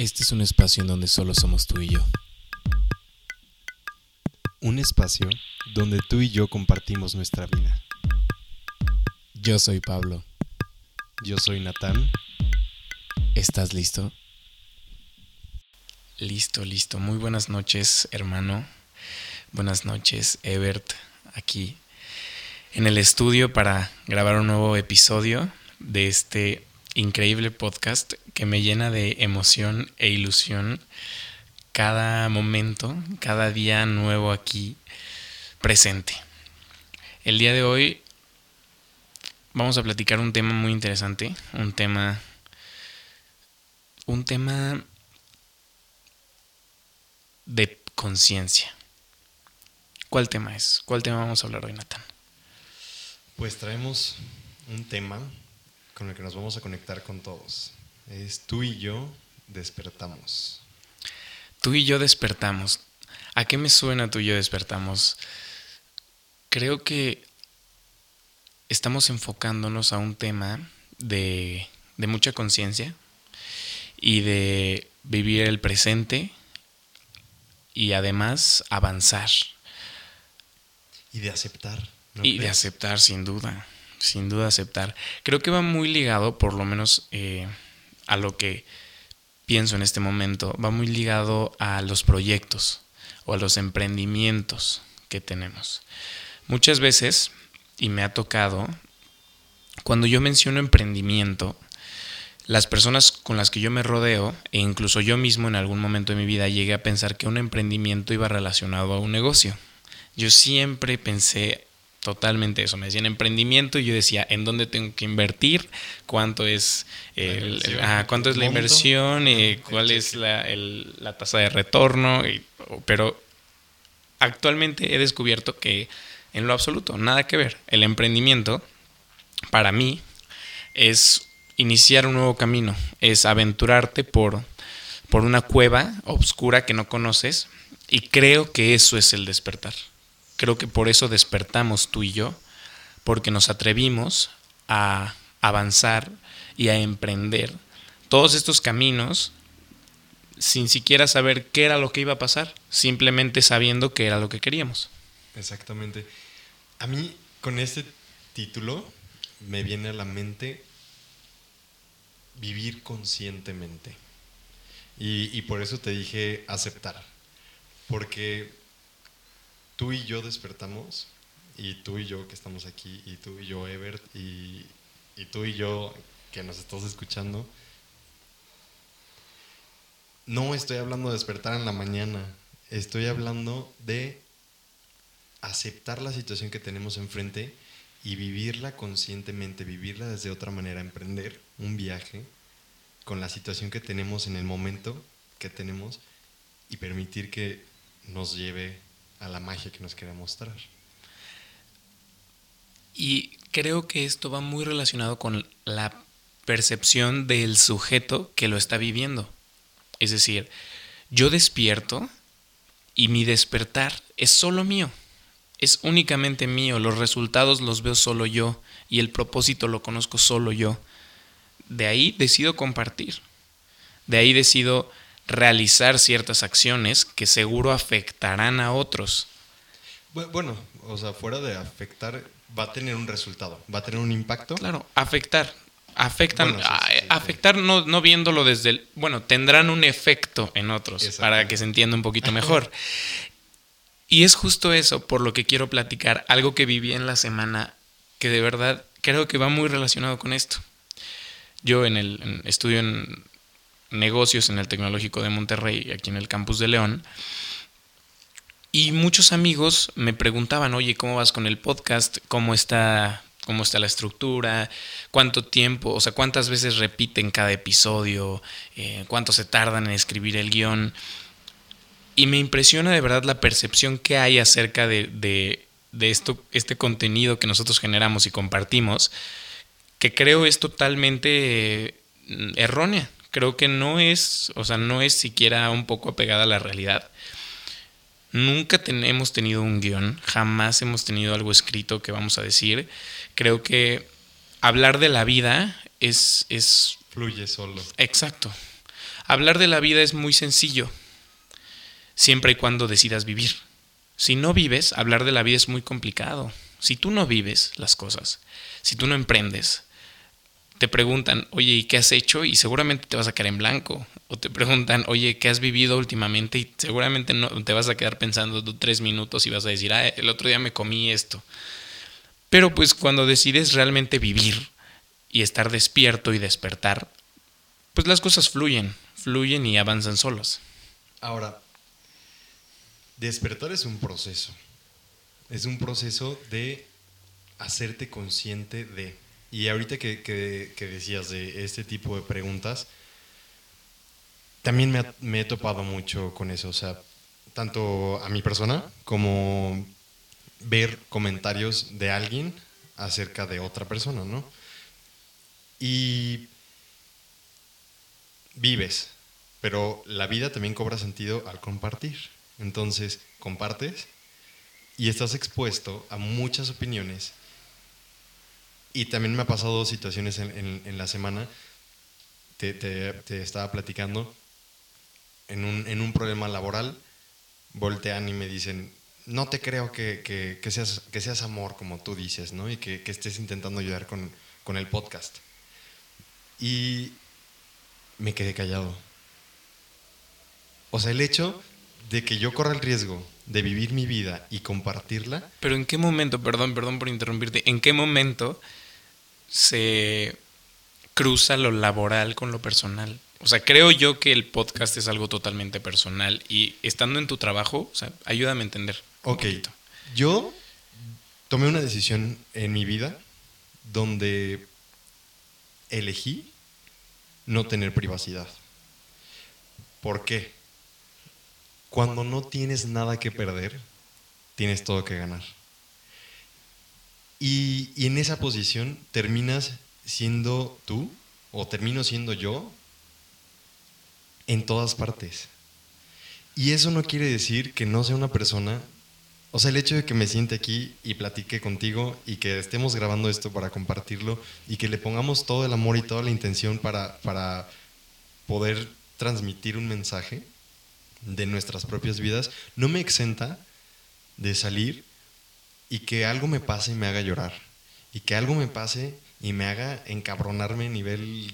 Este es un espacio en donde solo somos tú y yo. Un espacio donde tú y yo compartimos nuestra vida. Yo soy Pablo. Yo soy Natán. ¿Estás listo? Listo, listo. Muy buenas noches, hermano. Buenas noches, Ebert, aquí en el estudio para grabar un nuevo episodio de este increíble podcast que me llena de emoción e ilusión cada momento, cada día nuevo aquí presente. El día de hoy vamos a platicar un tema muy interesante, un tema un tema de conciencia. ¿Cuál tema es? ¿Cuál tema vamos a hablar hoy, Nathan? Pues traemos un tema con el que nos vamos a conectar con todos. Es tú y yo despertamos. Tú y yo despertamos. ¿A qué me suena tú y yo despertamos? Creo que estamos enfocándonos a un tema de, de mucha conciencia y de vivir el presente y además avanzar. Y de aceptar. y de aceptar, sin duda sin duda aceptar. Creo que va muy ligado, por lo menos eh, a lo que pienso en este momento, va muy ligado a los proyectos o a los emprendimientos que tenemos. Muchas veces, y me ha tocado, cuando yo menciono emprendimiento, las personas con las que yo me rodeo, e incluso yo mismo en algún momento de mi vida llegué a pensar que un emprendimiento iba relacionado a un negocio. Yo siempre pensé totalmente eso. Me decían emprendimiento y yo decía, ¿en dónde tengo que invertir? ¿Cuánto es, el, ¿cuánto es la inversión? y ¿Cuál es la, la, tasa de retorno? pero actualmente he descubierto que en lo absoluto, nada que ver. El emprendimiento, para mí, es iniciar un nuevo camino, es aventurarte por, por una cueva oscura que no conoces y creo que eso es el despertar. Creo que por eso despertamos tú y yo, porque nos atrevimos a avanzar y a emprender todos estos caminos sin siquiera saber qué era lo que iba a pasar, simplemente sabiendo qué era lo que queríamos. Exactamente. A mí, con este título, me viene a la mente vivir conscientemente. Y, y por eso te dije aceptar. Porque tú y yo despertamos, y tú y yo que estamos aquí, y tú y yo, Ebert, y, y tú y yo que nos estás escuchando, no estoy hablando de despertar en la mañana, estoy hablando de aceptar la situación que tenemos enfrente y vivirla conscientemente, vivirla desde otra manera, emprender un viaje con la situación que tenemos en el momento que tenemos y permitir que nos lleve a la magia que nos quiere mostrar. Y creo que esto va muy relacionado con la percepción del sujeto que lo está viviendo. Es decir, yo despierto y mi despertar es solo mío. Es únicamente mío. Los resultados los veo solo yo y el propósito lo conozco solo yo. De ahí decido compartir. De ahí decido realizar ciertas acciones que seguro afectarán a otros. Bueno, o sea, fuera de afectar, va a tener un resultado, va a tener un impacto. Claro, afectar. Afectan, afectar no, no viéndolo desde el... Bueno, tendrán un efecto en otros para que se entienda un poquito mejor. y es justo eso por lo que quiero platicar, algo que viví en la semana que de verdad creo que va muy relacionado con esto. Yo en el estudio en negocios en el Tecnológico de Monterrey, aquí en el campus de León. Y muchos amigos me preguntaban, oye, ¿cómo vas con el podcast? ¿Cómo está, cómo está la estructura? ¿Cuánto tiempo? O sea, ¿cuántas veces repiten cada episodio? Eh, ¿Cuánto se tardan en escribir el guion? Y me impresiona de verdad la percepción que hay acerca de, de, de esto, este contenido que nosotros generamos y compartimos, que creo es totalmente eh, errónea creo que no es, o sea, no es siquiera un poco apegada a la realidad. Nunca hemos tenido un guion, jamás hemos tenido algo escrito que vamos a decir. Creo que hablar de la vida es... es Fluye solo. Exacto. Hablar de la vida es muy sencillo, siempre y cuando decidas vivir. Si no vives, hablar de la vida es muy complicado. Si tú no vives las cosas, si tú no emprendes, te preguntan, oye, ¿y qué has hecho? Y seguramente te vas a quedar en blanco. O te preguntan, oye, ¿qué has vivido últimamente? Y seguramente no, te vas a quedar pensando tres minutos y vas a decir, ah, el otro día me comí esto. Pero pues cuando decides realmente vivir y estar despierto y despertar, pues las cosas fluyen, fluyen y avanzan solos. Ahora, despertar es un proceso. Es un proceso de hacerte consciente de y ahorita que, decías de este tipo de preguntas, también me, he topado mucho con eso, o sea, tanto a mi persona como ver comentarios de alguien acerca de otra persona, ¿no? Y vives, pero la vida también cobra sentido al compartir. Entonces, compartes y estás expuesto a muchas opiniones y también me ha pasado situaciones en, la semana, te, estaba platicando, en un, problema laboral, voltean y me dicen, no te creo que, seas, que seas amor, como tú dices, ¿no? Y que, estés intentando ayudar con, con el podcast. Y me quedé callado. O sea, el hecho de que yo corra el riesgo de vivir mi vida y compartirla. Pero en qué momento, perdón, perdón por interrumpirte, en qué momento se cruza lo laboral con lo personal. O sea, creo yo que el podcast es algo totalmente personal y estando en tu trabajo, o sea, ayúdame a entender. Ok. Yo tomé una decisión en mi vida donde elegí no tener privacidad. ¿Por qué? Cuando no tienes nada que perder, tienes todo que ganar. Y, en esa posición terminas siendo tú, o termino siendo yo, en todas partes. Y eso no quiere decir que no sea una persona, o sea, el hecho de que me siente aquí y platique contigo y que estemos grabando esto para compartirlo y que le pongamos todo el amor y toda la intención para, para poder transmitir un mensaje de nuestras propias vidas, no me exenta de salir y que algo me pase y me haga llorar. Y que algo me pase y me haga encabronarme a nivel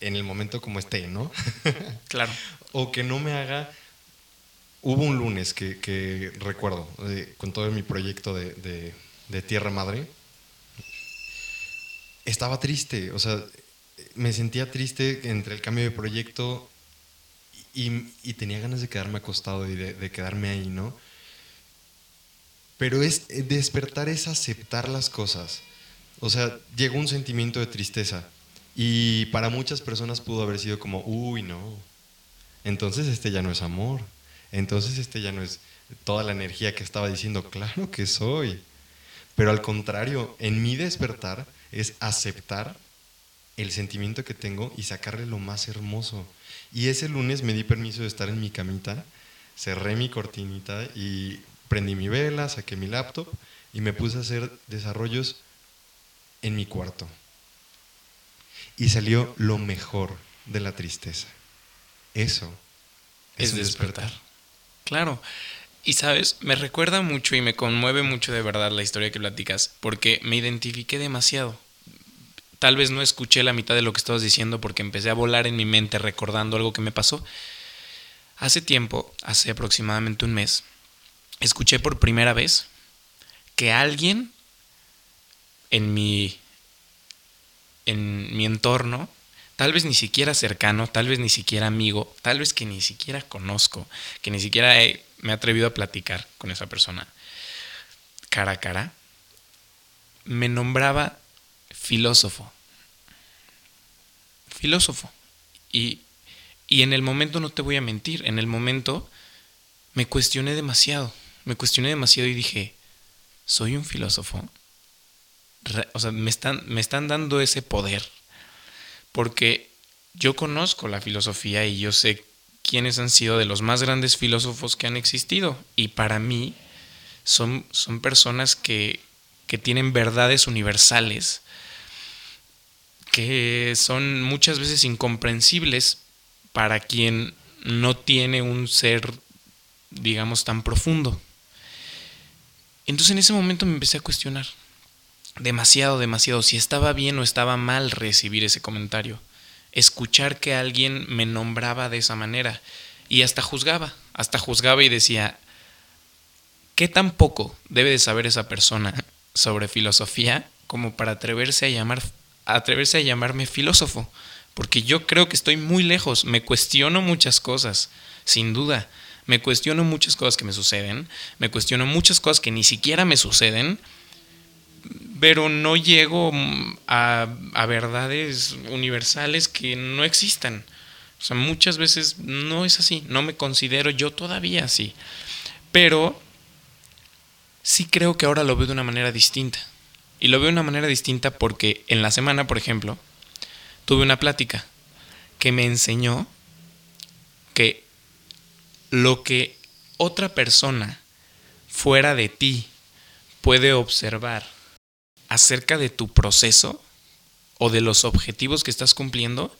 en el momento como esté, ¿no? claro. o que no me haga... Hubo un lunes que, recuerdo, eh, con todo mi proyecto de, Tierra Madre, estaba triste, o sea, me sentía triste entre el cambio de proyecto y, tenía ganas de quedarme acostado y de, de quedarme ahí, ¿no? Pero es eh, despertar es aceptar las cosas. O sea, llegó un sentimiento de tristeza. Y para muchas personas pudo haber sido como, uy, no. Entonces este ya no es amor. Entonces este ya no es toda la energía que estaba diciendo, claro que soy. Pero al contrario, en mi despertar es aceptar el sentimiento que tengo y sacarle lo más hermoso. Y ese lunes me di permiso de estar en mi camita, cerré mi cortinita y prendí mi vela, saqué mi laptop y me puse a hacer desarrollos en mi cuarto. Y salió lo mejor de la tristeza. Eso es, despertar. Claro. Y sabes, me recuerda mucho y me conmueve mucho de verdad la historia que platicas, porque me identifiqué demasiado. Tal vez no escuché la mitad de lo que estabas diciendo porque empecé a volar en mi mente recordando algo que me pasó. Hace tiempo, hace aproximadamente un mes, escuché por primera vez que alguien en mi, en mi entorno, tal vez ni siquiera cercano, tal vez ni siquiera amigo, tal vez que ni siquiera conozco, que ni siquiera me he atrevido a platicar con esa persona cara a cara, me nombraba filósofo. Filósofo. Y, y en el momento no te voy a mentir, en el momento me cuestioné demasiado me cuestioné demasiado y dije, ¿soy un filósofo? O sea, me están, me están dando ese poder. Porque yo conozco la filosofía y yo sé quiénes han sido de los más grandes filósofos que han existido. Y para mí son, son personas que, que tienen verdades universales, que son muchas veces incomprensibles para quien no tiene un ser, digamos, tan profundo. Entonces en ese momento me empecé a cuestionar demasiado, demasiado si estaba bien o estaba mal recibir ese comentario. Escuchar que alguien me nombraba de esa manera. Y hasta juzgaba, hasta juzgaba y decía, ¿qué tan poco debe de saber esa persona sobre filosofía como para atreverse a, llamar, atreverse a llamarme filósofo? Porque yo creo que estoy muy lejos, me cuestiono muchas cosas, sin duda. Me cuestiono muchas cosas que me suceden, me cuestiono muchas cosas que ni siquiera me suceden, pero no llego a, a verdades universales que no existan. O sea, muchas veces no es así, no me considero yo todavía así. Pero sí creo que ahora lo veo de una manera distinta. Y lo veo de una manera distinta porque en la semana, por ejemplo, tuve una plática que me enseñó que lo que otra persona fuera de ti puede observar acerca de tu proceso o de los objetivos que estás cumpliendo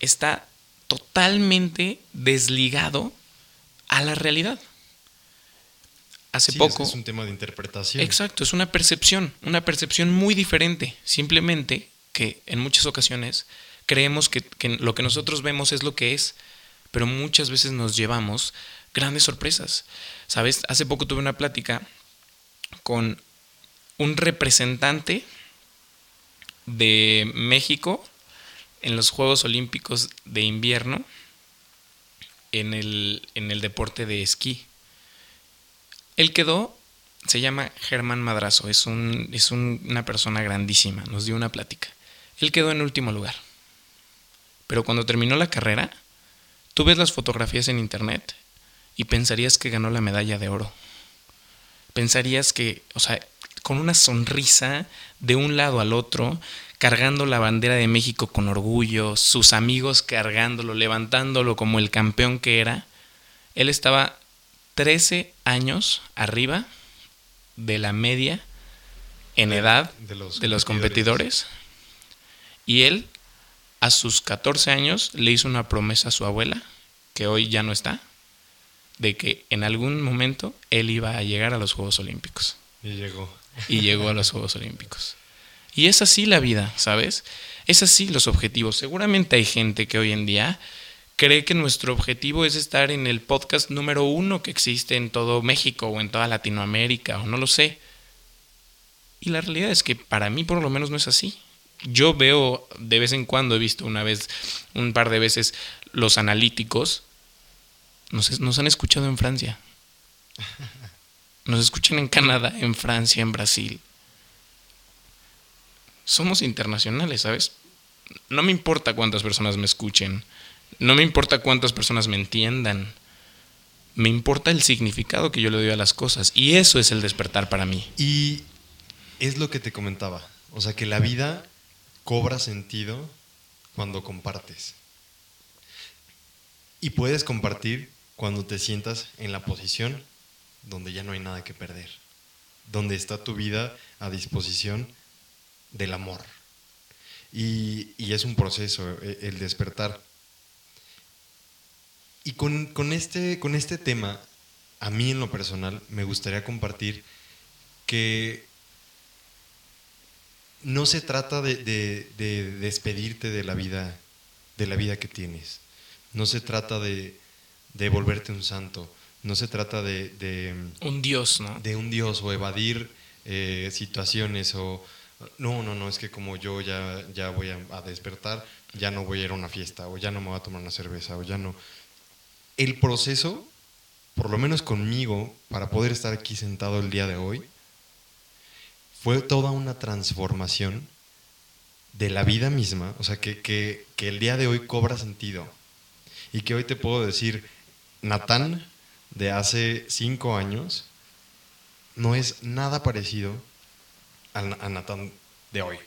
está totalmente desligado a la realidad. Hace Sí, poco... Es, un tema de interpretación. Exacto, es una percepción, una percepción muy diferente. Simplemente que en muchas ocasiones creemos que, que, lo que nosotros vemos es lo que es, pero muchas veces nos llevamos grandes sorpresas. ¿Sabes? Hace poco tuve una plática con un representante de México en los Juegos Olímpicos de invierno en el, en el deporte de esquí. Él quedó, se llama Germán Madrazo, es, un, es un, una persona grandísima, nos dio una plática. Él quedó en último lugar. Pero cuando terminó la carrera, tú ves las fotografías en internet y pensarías que ganó la medalla de oro. Pensarías que, o sea, con una sonrisa de un lado al otro, cargando la bandera de México con orgullo, sus amigos cargándolo, levantándolo como el campeón que era, él estaba 13 años arriba de la media en edad de los, de los competidores. Y él, a sus 14 años, le hizo una promesa a su abuela, que hoy ya no está, de que en algún momento él iba a llegar a los Juegos Olímpicos. Y llegó. Y llegó a los Juegos Olímpicos. Y es así la vida, ¿sabes? Es así los objetivos. Seguramente hay gente que hoy en día cree que nuestro objetivo es estar en el podcast número uno que existe en todo México o en toda Latinoamérica, o no lo sé. Y la realidad es que para mí por lo menos no es así. Yo veo de vez en cuando, he visto una vez, un par de veces, los analíticos nos, han escuchado en Francia. Nos escuchan en Canadá, en Francia, en Brasil. Somos internacionales, ¿sabes? No me importa cuántas personas me escuchen. No me importa cuántas personas me entiendan. Me importa el significado que yo le doy a las cosas. Y eso es el despertar para mí. Y es lo que te comentaba. O sea, que la vida cobra sentido cuando compartes. Y puedes compartir cuando te sientas en la posición donde ya no hay nada que perder. Donde está tu vida a disposición del amor. Y, y es un proceso, el despertar. Y con, con, este, con este tema, a mí en lo personal, me gustaría compartir que no se trata de, de, de, despedirte de la vida, de la vida que tienes. No se trata de, de volverte un santo. No se trata de, un dios, ¿no? De un dios o evadir eh, situaciones o no, no, no, es que como yo ya, ya voy a, a, despertar, ya no voy a ir a una fiesta o ya no me voy a tomar una cerveza o ya no. El proceso, por lo menos conmigo, para poder estar aquí sentado el día de hoy, fue toda una transformación de la vida misma, o sea, que, que, que el día de hoy cobra sentido. Y que hoy te puedo decir, Natán de hace cinco años no es nada parecido a, a Natán de hoy.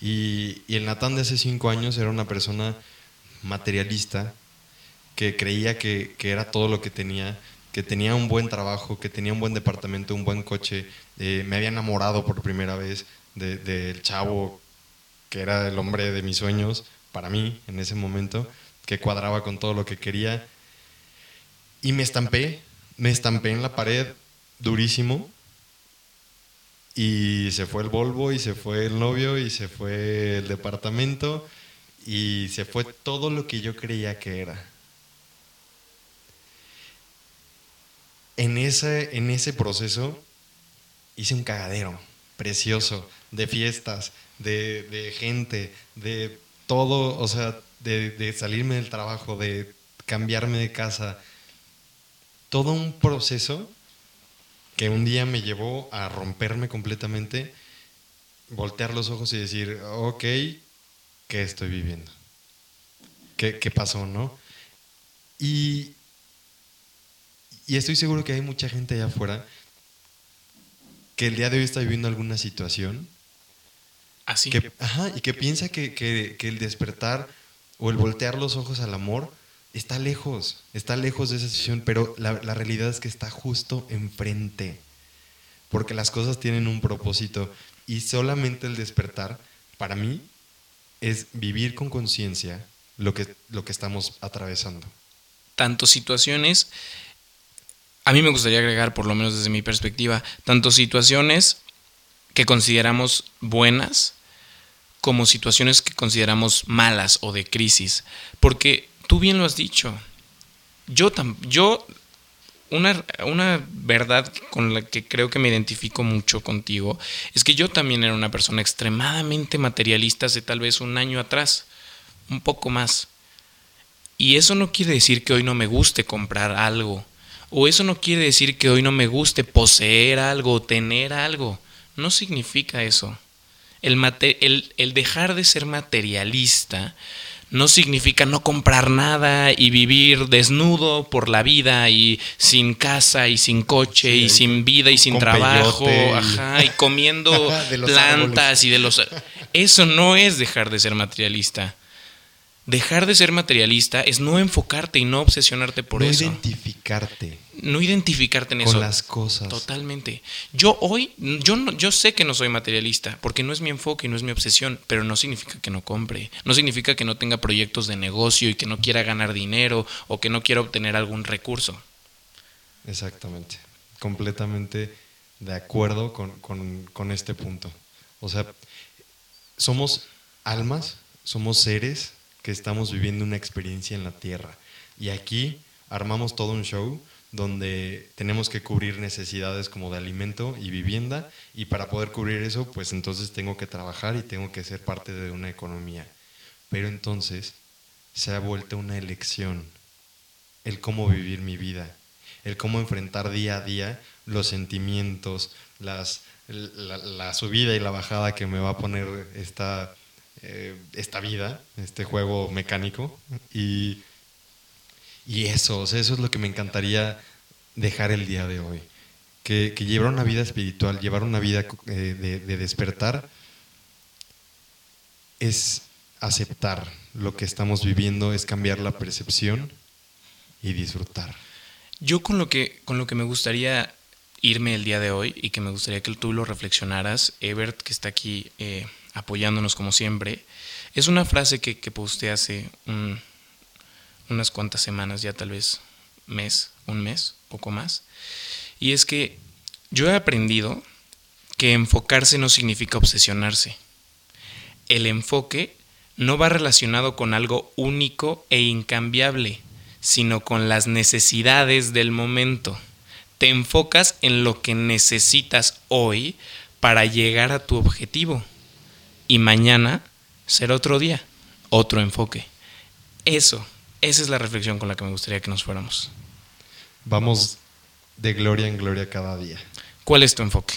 Y, y, el Natán de hace cinco años era una persona materialista que creía que, que, era todo lo que tenía, que tenía un buen trabajo, que tenía un buen departamento, un buen coche. Eh, me había enamorado por primera vez del de, de chavo que era el hombre de mis sueños para mí en ese momento. que cuadraba con todo lo que quería. Y me estampé, me estampé en la pared durísimo. Y se fue el Volvo, y se fue el novio, y se fue el departamento, y se fue todo lo que yo creía que era. En ese, en ese proceso hice un cagadero precioso de fiestas, de, de gente, de todo, o sea, de, de salirme del trabajo, de cambiarme de casa. Todo un proceso que un día me llevó a romperme completamente, voltear los ojos y decir, ok, ¿qué estoy viviendo? ¿Qué, qué pasó, no? Y, y estoy seguro que hay mucha gente allá afuera que el día de hoy está viviendo alguna situación Así. que, ajá, y que piensa que, que- que el despertar o el voltear los ojos al amor está lejos, está lejos de esa situación, pero la, la realidad es que está justo enfrente, porque las cosas tienen un propósito y solamente el despertar, para mí, es vivir con conciencia lo que, lo que estamos atravesando. tanto situaciones, a mí me gustaría agregar, por lo menos desde mi perspectiva, tanto situaciones que consideramos buenas como situaciones que consideramos malas o de crisis. Porque tú bien lo has dicho. Yo, tam- yo una, una verdad con la que creo que me identifico mucho contigo es que yo también era una persona extremadamente materialista hace tal vez un año atrás, un poco más. Y eso no quiere decir que hoy no me guste comprar algo. O eso no quiere decir que hoy no me guste poseer algo tener algo. No significa eso. El, mate- el, el dejar de ser materialista no significa no comprar nada y vivir desnudo por la vida y sin casa y sin coche Sí, y sin vida y sin trabajo, y- ajá, y comiendo plantas árboles. y de los... Eso no es dejar de ser materialista. Dejar de ser materialista es no enfocarte y no obsesionarte por no eso. identificarte no identificarte en con eso. las cosas. Totalmente. Yo hoy, yo, no, yo sé que no soy materialista, porque no es mi enfoque y no es mi obsesión, pero no significa que no compre, no significa que no tenga proyectos de negocio y que no quiera ganar dinero o que no quiera obtener algún recurso. Exactamente. Completamente de acuerdo con, con- con este punto. O sea, somos almas, somos seres que estamos viviendo una experiencia en la tierra. Y aquí armamos todo un show donde tenemos que cubrir necesidades como de alimento y vivienda. Y para poder cubrir eso, pues entonces tengo que trabajar y tengo que ser parte de una economía. Pero entonces se ha vuelto una elección el cómo vivir mi vida, el cómo enfrentar día a día los sentimientos, las, la, la subida y la bajada que me va a poner esta, eh, esta vida, este juego mecánico. Y, y eso, o sea, eso es lo que me encantaría dejar el día de hoy. Que, llevar una vida espiritual, llevar una vida eh, de, de despertar, es aceptar lo que estamos viviendo, es cambiar la percepción y disfrutar. Yo con lo que, con lo que me gustaría irme el día de hoy y que me gustaría que tú lo reflexionaras, Ebert, que está aquí eh, apoyándonos como siempre, es una frase que, que posté hace un- unas cuantas semanas, ya tal vez mes, un mes, poco más. Y es que yo he aprendido que enfocarse no significa obsesionarse. El enfoque no va relacionado con algo único e incambiable, sino con las necesidades del momento. Te enfocas en lo que necesitas hoy para llegar a tu objetivo. Y mañana será otro día, otro enfoque. Eso, esa es la reflexión con la que me gustaría que nos fuéramos. Vamos de gloria en gloria cada día. ¿Cuál es tu enfoque?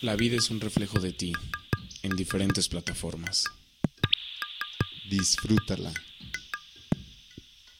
La vida es un reflejo de ti en diferentes plataformas. Disfrútala.